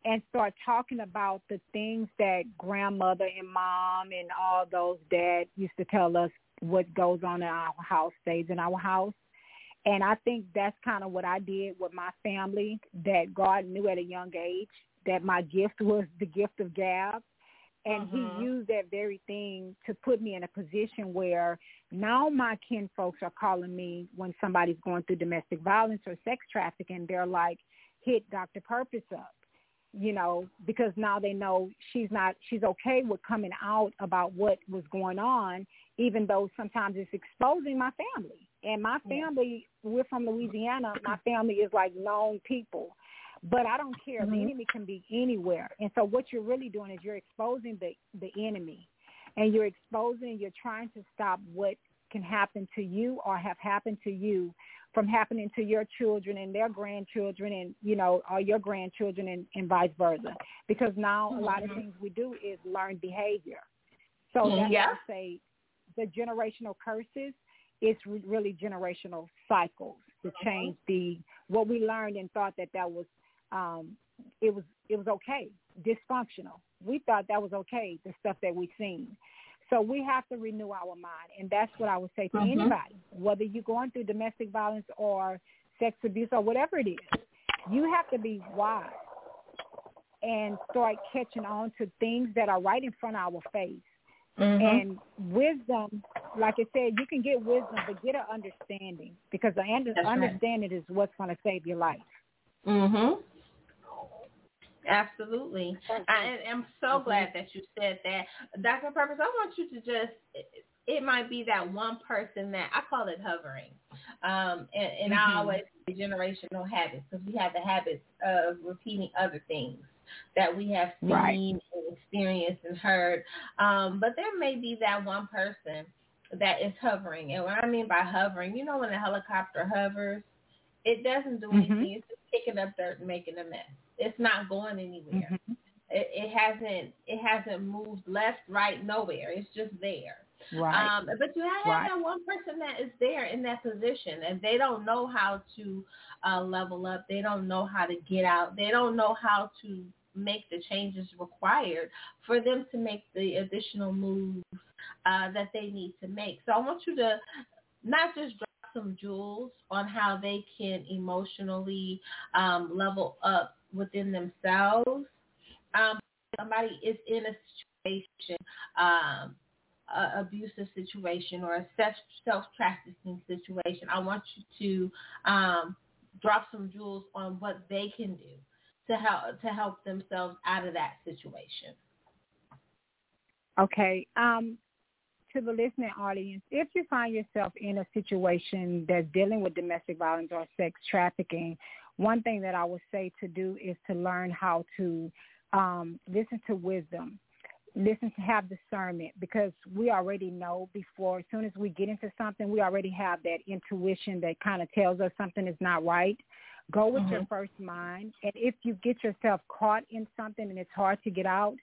and start talking about the things that grandmother and mom and all those dad used to tell us what goes on in our house stays in our house. And I think that's kind of what I did with my family, that God knew at a young age that my gift was the gift of gab. And Mhm. he used that very thing to put me in a position where now my kin folks are calling me when somebody's going through domestic violence or sex trafficking. They're like, hit Dr. Purpose up, you know, because now they know she's not, she's okay with coming out about what was going on, even though sometimes it's exposing my family. And my family, we're from Louisiana. My family is like known people. But I don't care. The Mhm. enemy can be anywhere. And so what you're really doing is you're exposing the, the enemy. And you're exposing, you're trying to stop what can happen to you or have happened to you from happening to your children and their grandchildren and, you know, or your grandchildren and, and vice versa. Because now a lot of Mhm. things we do is learn behavior. So Mhm. that's Yeah. why I say the generational curses re- really generational cycles to change the what we learned and thought that that was um it was it was okay dysfunctional we thought that was okay the stuff that we've seen so we have to renew our mind and that's what i would say to Mhm. anybody whether you're going through domestic violence or sex abuse or whatever it is you have to be wise and start catching on to things that are right in front of our face Mhm. and wisdom, like I said, you can get wisdom, but get an understanding because the under- right. understanding is what's going to save your life. Mhm. Absolutely. I, I'm so glad that you said that. Dr. Purpose, I want you to just, it, might be that one person that, I call it hovering. Um, and and I Mhm. always say generational habits because we have the habits of repeating other things that we have seen Right. and experienced and heard. Um, but there may be that one person that is hovering. And what I mean by hovering, you know when a helicopter hovers, it doesn't do Mhm. anything. It's just picking up dirt and making a mess. It's not going anywhere. Mhm. It, it hasn't it hasn't moved left, right, nowhere. It's just there. Right. Um, but you have Right. that one person that is there in that position, and they don't know how to uh, level up. They don't know how to get out. They don't know how to make the changes required for them to make the additional moves uh, that they need to make. So I want you to not just drop some jewels on how they can emotionally um, level up within themselves. Um, somebody is in a situation, um, a abusive situation or a sex trafficking situation. I want you to um, drop some jewels on what they can do to help to help themselves out of that situation. Okay. Um, to the listening audience, if you find yourself in a situation that's dealing with domestic violence or sex trafficking, one thing that I would say to do is to learn how to um, listen to wisdom, listen to have discernment because we already know before, as soon as we get into something, we already have that intuition that kind of tells us something is not right. Go with mm-hmm. your first mind. And if you get yourself caught in something and it's hard to get out,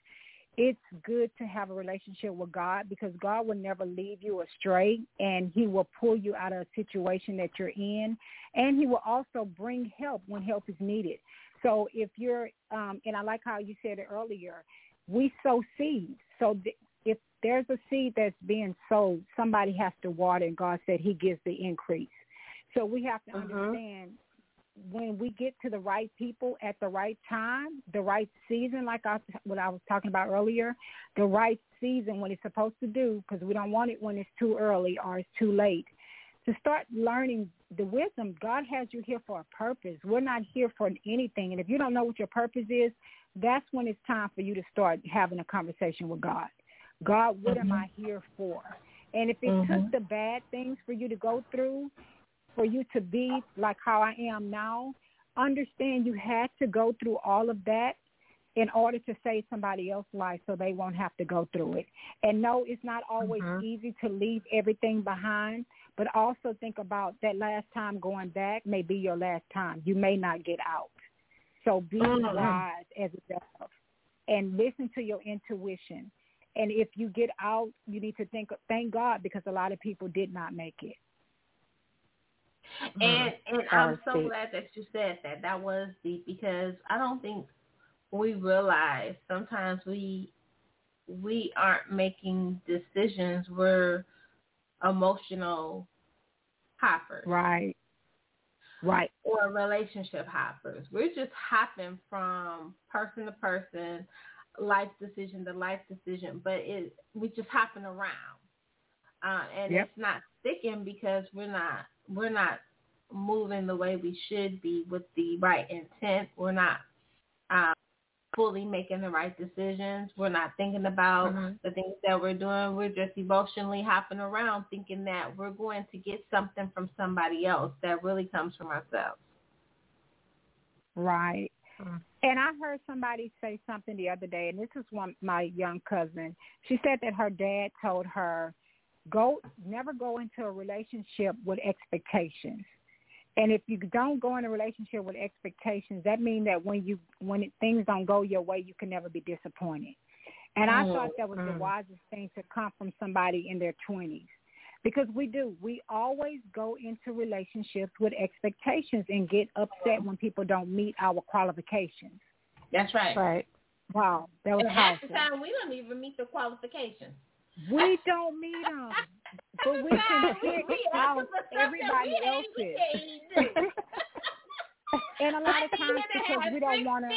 it's good to have a relationship with God because God will never leave you astray and he will pull you out of a situation that you're in and he will also bring help when help is needed. So if you're, um, and I like how you said it earlier, we sow seeds. So th- if there's a seed that's being sowed, somebody has to water and God said he gives the increase. So we have to uh-huh. understand when we get to the right people at the right time, the right season, like I, what I was talking about earlier, the right season when it's supposed to do, because we don't want it when it's too early or it's too late. To start learning the wisdom, God has you here for a purpose. We're not here for anything. And if you don't know what your purpose is, that's when it's time for you to start having a conversation with God. God, what mm-hmm. am I here for? And if it mm-hmm. took the bad things for you to go through, for you to be like how I am now, understand you had to go through all of that in order to save somebody else's life so they won't have to go through it. And no, it's not always mm-hmm. easy to leave everything behind, but also think about that last time going back may be your last time. You may not get out. So be mm-hmm. wise as a dove and listen to your intuition. And if you get out, you need to think thank God because a lot of people did not make it. Mm-hmm. And and I'm so glad that you said that. That was deep because I don't think we realize sometimes we we aren't making decisions. We're emotional hoppers. Right. Right. Or relationship hoppers. We're just hopping from person to person, life decision to life decision, but it we just hopping around. Uh, and yep. it's not sticking because we're not we're not moving the way we should be with the right intent. We're not um, fully making the right decisions. We're not thinking about mm-hmm. the things that we're doing. We're just emotionally hopping around thinking that we're going to get something from somebody else that really comes from ourselves. Right. Mm-hmm. And I heard somebody say something the other day, and this is one my young cousin. She said that her dad told her, "Go, never go into a relationship with expectations." And if you don't go in a relationship with expectations, that means that when you when it, things don't go your way, you can never be disappointed. And I thought that was the mm-hmm. wisest thing to come from somebody in their twenties, because we do. We always go into relationships with expectations and get upset when people don't meet our qualifications. That's right. Right. Wow, that was and half the time we don't even meet the qualifications. We don't meet them, but we can pick out everybody else's. and a lot of times because we don't want to.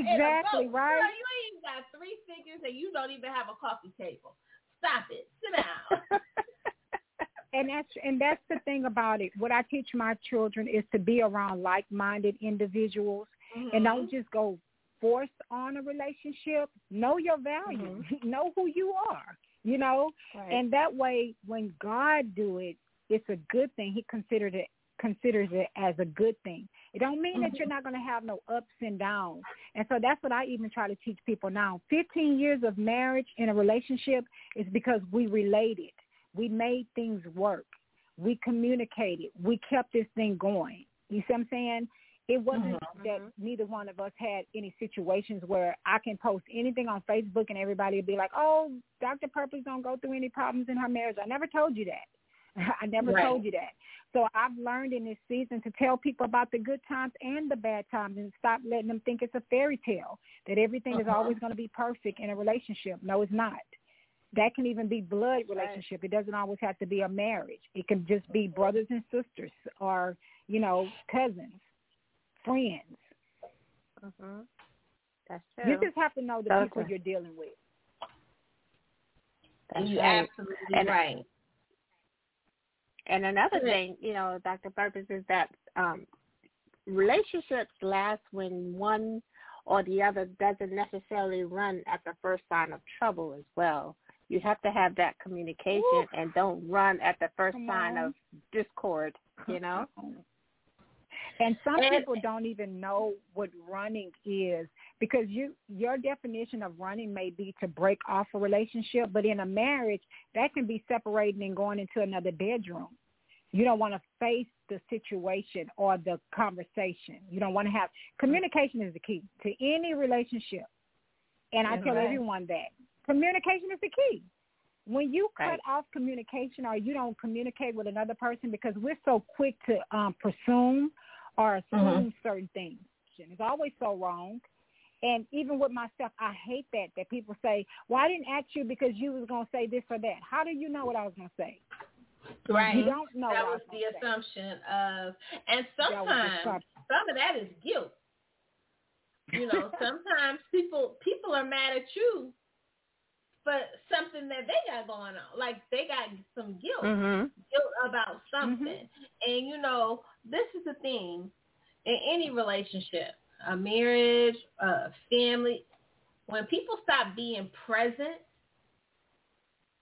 Exactly right. Girl, you ain't got three figures and you don't even have a coffee table. Stop it. Sit down. and that's and that's the thing about it. What I teach my children is to be around like-minded individuals mm-hmm. and don't just go forced on a relationship, know your value, mm-hmm. know who you are, you know, right. and that way when God do it, it's a good thing. He considered it considers it as a good thing. It don't mean mm-hmm. that you're not going to have no ups and downs. And so that's what I even try to teach people now. 15 years of marriage in a relationship is because we related. We made things work. We communicated. We kept this thing going. You see what I'm saying? It wasn't mm-hmm. that neither one of us had any situations where I can post anything on Facebook and everybody would be like, "Oh, Dr. Purpose don't go through any problems in her marriage." I never told you that. I never right. told you that. So I've learned in this season to tell people about the good times and the bad times and stop letting them think it's a fairy tale that everything uh-huh. is always going to be perfect in a relationship. No, it's not. that can even be blood relationship. It doesn't always have to be a marriage. It can just be brothers and sisters or, you know, cousins, friends. Mhm. That's true. You just have to know the That's people right. you're dealing with. That's You're right. absolutely And- right. And another thing, you know, Dr. Purpose is that um, relationships last when one or the other doesn't necessarily run at the first sign of trouble as well. You have to have that communication and don't run at the first Come sign on. of discord, you know? And some people don't even know what running is because you your definition of running may be to break off a relationship, but in a marriage that can be separating and going into another bedroom. You don't want to face the situation or the conversation. You don't want to have communication is the key to any relationship. And I tell right. everyone that communication is the key. When you cut Right. off communication or you don't communicate with another person because we're so quick to um, presume or assume certain things. It's always so wrong. And even with myself, I hate that that people say, "Well, I didn't ask you because you was going to say this or that." How do you know what I was going to say? Right. You don't know. that I was the say. assumption of, and was sometimes some of that is guilt. You know, sometimes people people are mad at you for something that they got going on, like they got some guilt, Mhm. guilt about something. Mm-hmm. And you know, this is the thing in any relationship, a marriage, a family, when people stop being present,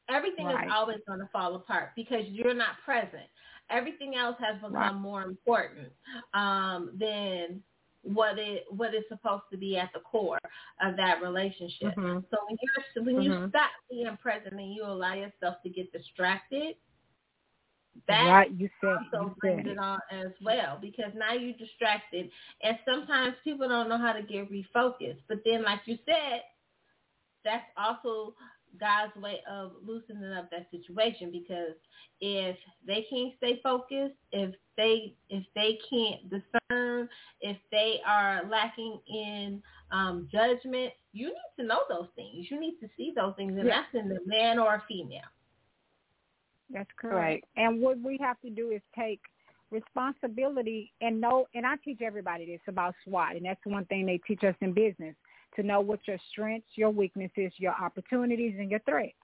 everything Right. is always going to fall apart because you're not present. Everything else has become Right. more important um, than what it what is supposed to be at the core of that relationship. Mhm. So when you're when you Mm-hmm. Mhm. stop being present and you allow yourself to get distracted, that right, you said also You brings it. on as well because now you're distracted and sometimes people don't know how to get refocused. But then like you said, that's also God's way of loosening up that situation because if they can't stay focused, if they if they can't discern, if they are lacking in um, judgment, you need to know those things. You need to see those things, and Yeah. that's in the man or a female. That's correct. Right. And what we have to do is take responsibility and know, and I teach everybody this about SWOT, and that's the one thing they teach us in business, to know what your strengths, your weaknesses, your opportunities, and your threats.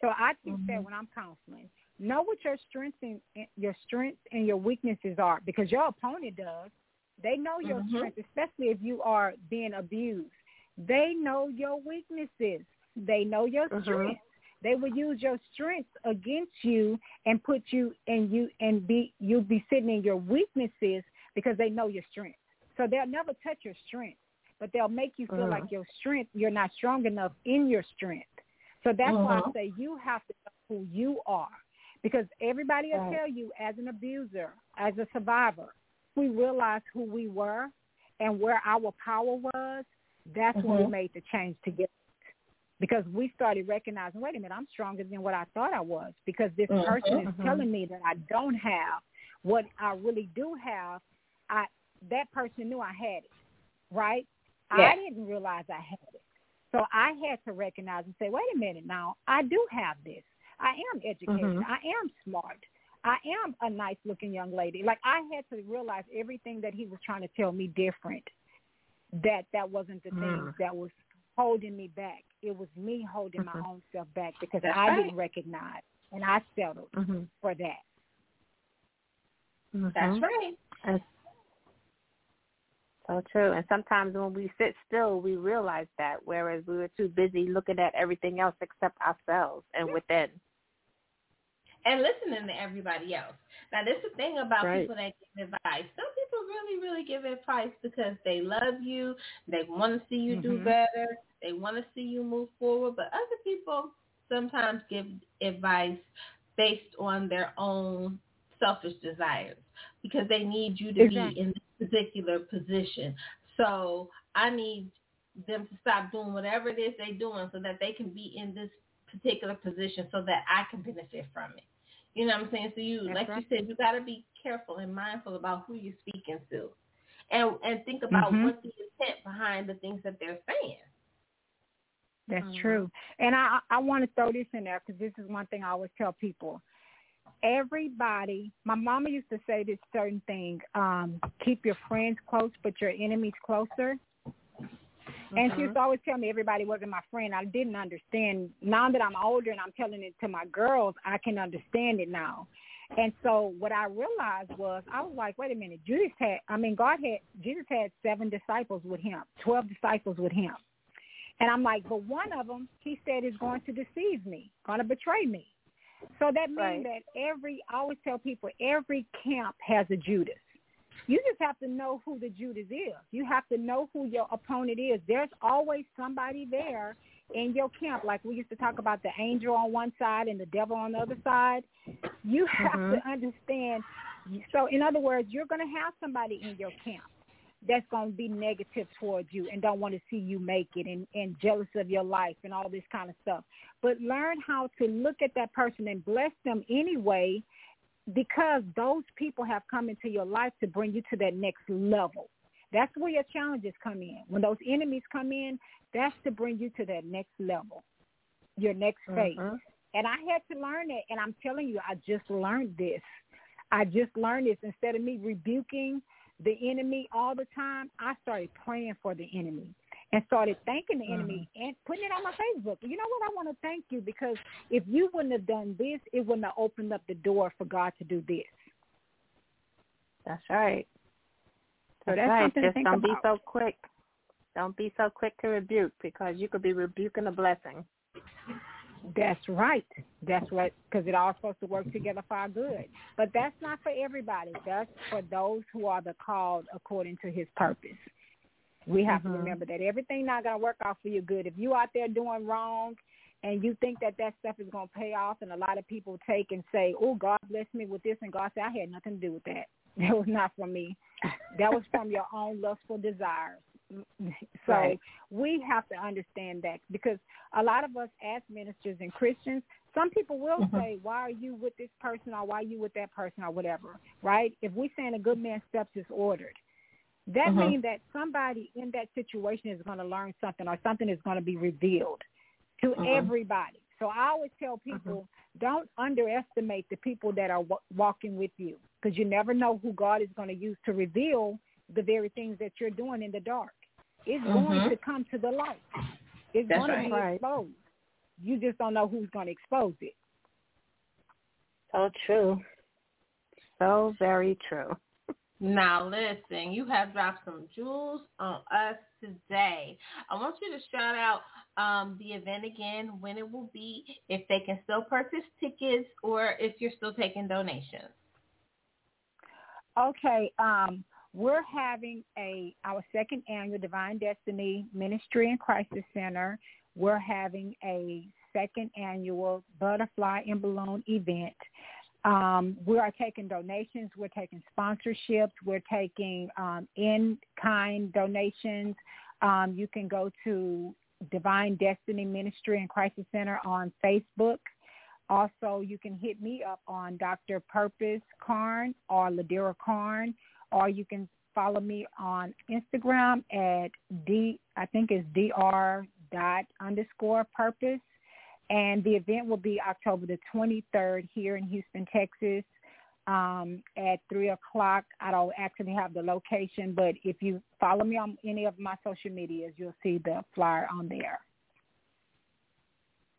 So I teach that when I'm counseling. Know what your strengths and your strengths and your weaknesses are because your opponent does. They know your Mhm. strengths, especially if you are being abused. They know your weaknesses. They know your Mhm. strengths. They will use your strengths against you and put you and you and be you'll be sitting in your weaknesses because they know your strengths. So they'll never touch your strength, but they'll make you feel Mhm. like your strength you're not strong enough in your strength. So that's why I Mhm. say you have to know who you are. Because everybody will Right. tell you as an abuser, as a survivor, we realized who we were and where our power was, that's when we Mhm. made the change to get because we started recognizing, wait a minute, I'm stronger than what I thought I was because this Mhm. person is telling me that I don't have what I really do have. I that person knew I had it, right? Yeah. I didn't realize I had it. So I had to recognize and say, wait a minute now, I do have this. I am educated. Mhm. I am smart. I am a nice looking young lady. Like I had to realize everything that he was trying to tell me different. That that wasn't the Mm. thing that was holding me back. It was me holding my Mhm. own self back because That's I right. didn't recognize and I settled Mhm. for that. Mhm. That's right. That's so true. And sometimes when we sit still, we realize that, whereas we were too busy looking at everything else except ourselves and within. and listening to everybody else. Now, this is the thing about Right. people that give advice. Some people really, really give advice because they love you, they want to see you do Mhm. better, they want to see you move forward. But other people sometimes give advice based on their own selfish desires because they need you to Exactly. be in this particular position. So I need them to stop doing whatever it is they're doing so that they can be in this particular position so that I can benefit from it. You know what I'm saying? So you, That's like right. you said, you got to be careful and mindful about who you're speaking to, and and think about Mhm. what the intent behind the things that they're saying. That's Mm-hmm. true. And I I want to throw this in there because this is one thing I always tell people. Everybody, my mama used to say this certain thing: um, keep your friends close, but your enemies closer. And she used to always tell me everybody wasn't my friend. I didn't understand. Now that I'm older and I'm telling it to my girls, I can understand it now. And so what I realized was I was like, wait a minute, Judas had I mean God had Jesus had seven disciples with him, twelve disciples with him. And I'm like, but one of them, he said, is going to deceive me, going to betray me. So that means Right. that every, I always tell people, every camp has a Judas. You just have to know who the Judas is. You have to know who your opponent is. There's always somebody there in your camp. Like we used to talk about the angel on one side and the devil on the other side. You have Mhm. to understand. So in other words, you're going to have somebody in your camp that's going to be negative towards you and don't want to see you make it and, and jealous of your life and all this kind of stuff. But learn how to look at that person and bless them anyway because those people have come into your life to bring you to that next level. That's where your challenges come in. When those enemies come in, that's to bring you to that next level, your next phase. Mhm. And I had to learn that. And I'm telling you, I just learned this. I just learned this. Instead of me rebuking the enemy all the time, I started praying for the enemy and started thanking the mm-hmm. enemy and putting it on my Facebook. You know what? I want to thank you because if you wouldn't have done this, it wouldn't have opened up the door for God to do this. That's right. So That's that's right. something to Just think don't be so quick. Don't be so quick to rebuke because you could be rebuking a blessing. That's right. That's right. Because it all supposed to work together for our good. But that's not for everybody. That's for those who are the called according to His purpose. We have to Mhm. remember that everything not going to work out for your good. If you out there doing wrong and you think that that stuff is going to pay off, and a lot of people take and say, "Oh, God blessed me with this," and God said, "I had nothing to do with that. That was not for me. That was from your own lustful desires." So Right. we have to understand that because a lot of us as ministers and Christians, some people will say, "Why are you with this person?" or "Why are you with that person?" or whatever. Right? If we're saying a good man's steps is ordered, that Mhm. means that somebody in that situation is going to learn something, or something is going to be revealed to Mhm. everybody. So I always tell people, don't underestimate the people that are wa- walking with you, because you never know who God is going to use to reveal the very things that you're doing in the dark. It's going Mhm. to come to the light. It's That's going to be Right. exposed. You just don't know who's going to expose it. So true. So very true. Now listen, you have dropped some jewels on us today. I want you to shout out um, the event again, when it will be, if they can still purchase tickets, or if you're still taking donations. Okay, um, we're having a our second annual Divine Destiny Ministry and Crisis Center. We're having a second annual Butterfly and Balloon event. Um, we are taking donations. We're taking sponsorships. We're taking um, in-kind donations. Um, you can go to Divine Destiny Ministry and Crisis Center on Facebook. Also, you can hit me up on Dr. Purpose Karn or Ladera Karn, or you can follow me on Instagram at d I think it's dr dot underscore purpose. And the event will be October the 23rd here in Houston, Texas, um, at three o'clock. I don't actually have the location, but if you follow me on any of my social medias, you'll see the flyer on there.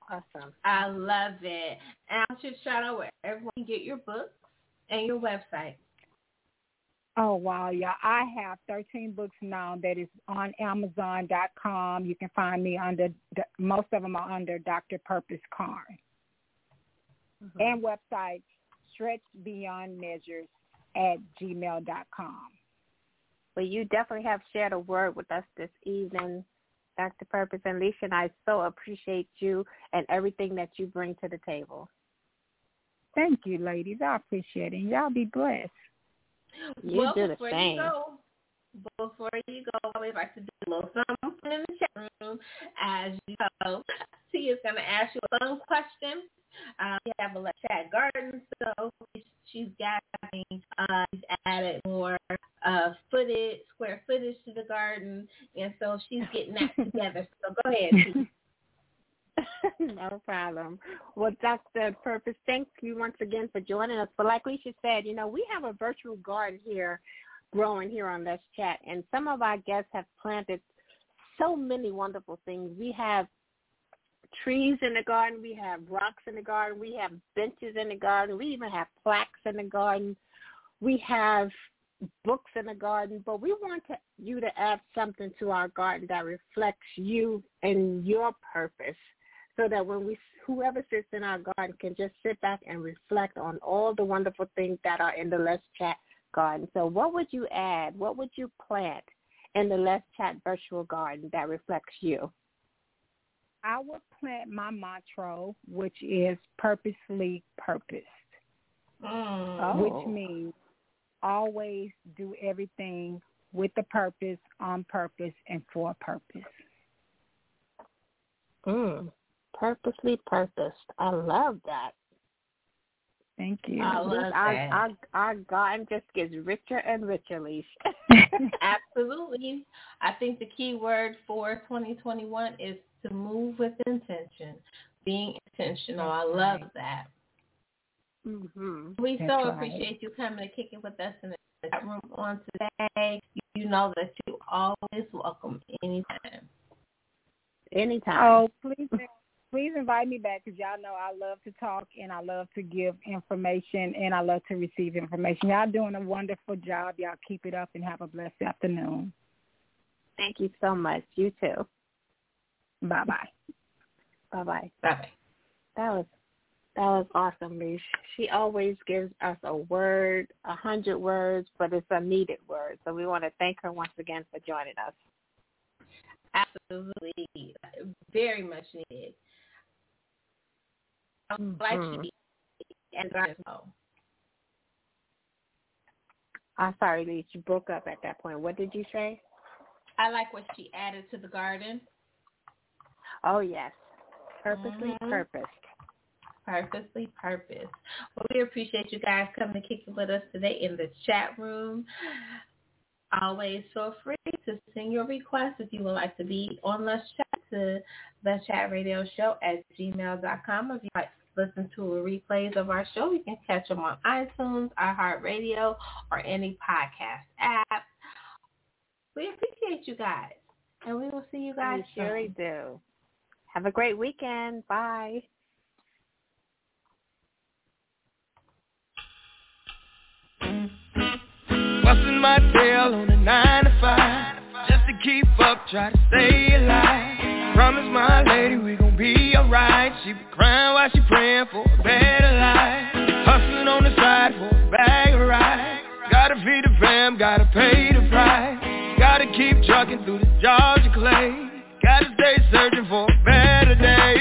Awesome. I love it. And I should shout out where everyone get your books and your website. Oh wow, yeah. I have 13 books now that is on Amazon.com. You can find me under most of them are under Dr. Purpose Karn. Mm-hmm. And website measures at gmail.com. Well, you definitely have shared a word with us this evening, Dr. Purpose and Lissha, and I so appreciate you and everything that you bring to the table. Thank you, ladies. I appreciate it. Y'all be blessed. You well, the before you go, before you go, I would like to do a little something in the chat room. As you know, T is going to ask you a fun question. Um, we have a chat garden, so she's gathering, uh, she's added more uh, footage, square footage to the garden, and so she's getting that together. So go ahead. no problem. Well, Dr. Purpose, thank you once again for joining us. But like Lissha said, you know, we have a virtual garden here growing here on Let's Chat, and some of our guests have planted so many wonderful things. We have trees in the garden, we have rocks in the garden, we have benches in the garden, we even have plaques in the garden. We have books in the garden, but we want to, you to add something to our garden that reflects you and your purpose so that when we whoever sits in our garden can just sit back and reflect on all the wonderful things that are in the Let's Chat garden. So what would you add? What would you plant in the Let's Chat virtual garden that reflects you? I would plant my mantra, which is purposely purposed, Mm. which Oh. means always do everything with a purpose, on purpose, and for a purpose. Mm. Purposely purposed. I love that. Thank you. I love This- our, that. our, our garden just gets richer and richer, Leash. Absolutely. I think the key word for 2021 is to move with intention, being intentional. I love that. hmm We That's so right. appreciate you coming and kicking with us in the chat room on today. You know that you always welcome anytime. Anytime. Oh, please, please invite me back because y'all know I love to talk and I love to give information and I love to receive information. Y'all doing a wonderful job. Y'all keep it up and have a blessed afternoon. Thank you so much. You too. Bye bye. Bye bye. Bye. bye. That was that was awesome, Leash. She always gives us a word, a hundred words, but it's a needed word. So we want to thank her once again for joining us. Absolutely. Very much needed. I would like Mhm. you and. I'm sorry, Leash. You broke up at that point. What did you say? I like what she added to the garden. Oh yes, purposely Mhm. purposed. Purposely purpose. Well, we appreciate you guys coming to kick it with us today in the chat room. Always feel free to send your requests if you would like to be on Let's Chat to the Chat Radio Show at gmail.com. If you like listen to replays of our show, you can catch them on iTunes, iHeartRadio, or any podcast app. We appreciate you guys, and we will see you guys We surely soon. do. Have a great weekend. Bye. Busting my tail on a nine to five Just to keep up, try to stay alive Promise my lady we gon' be She be crying while she praying for a better life. Hustling on the side for a bag of rice. Gotta feed the fam, gotta pay the price. Gotta keep trucking through the Georgia clay. Gotta stay searching for a better day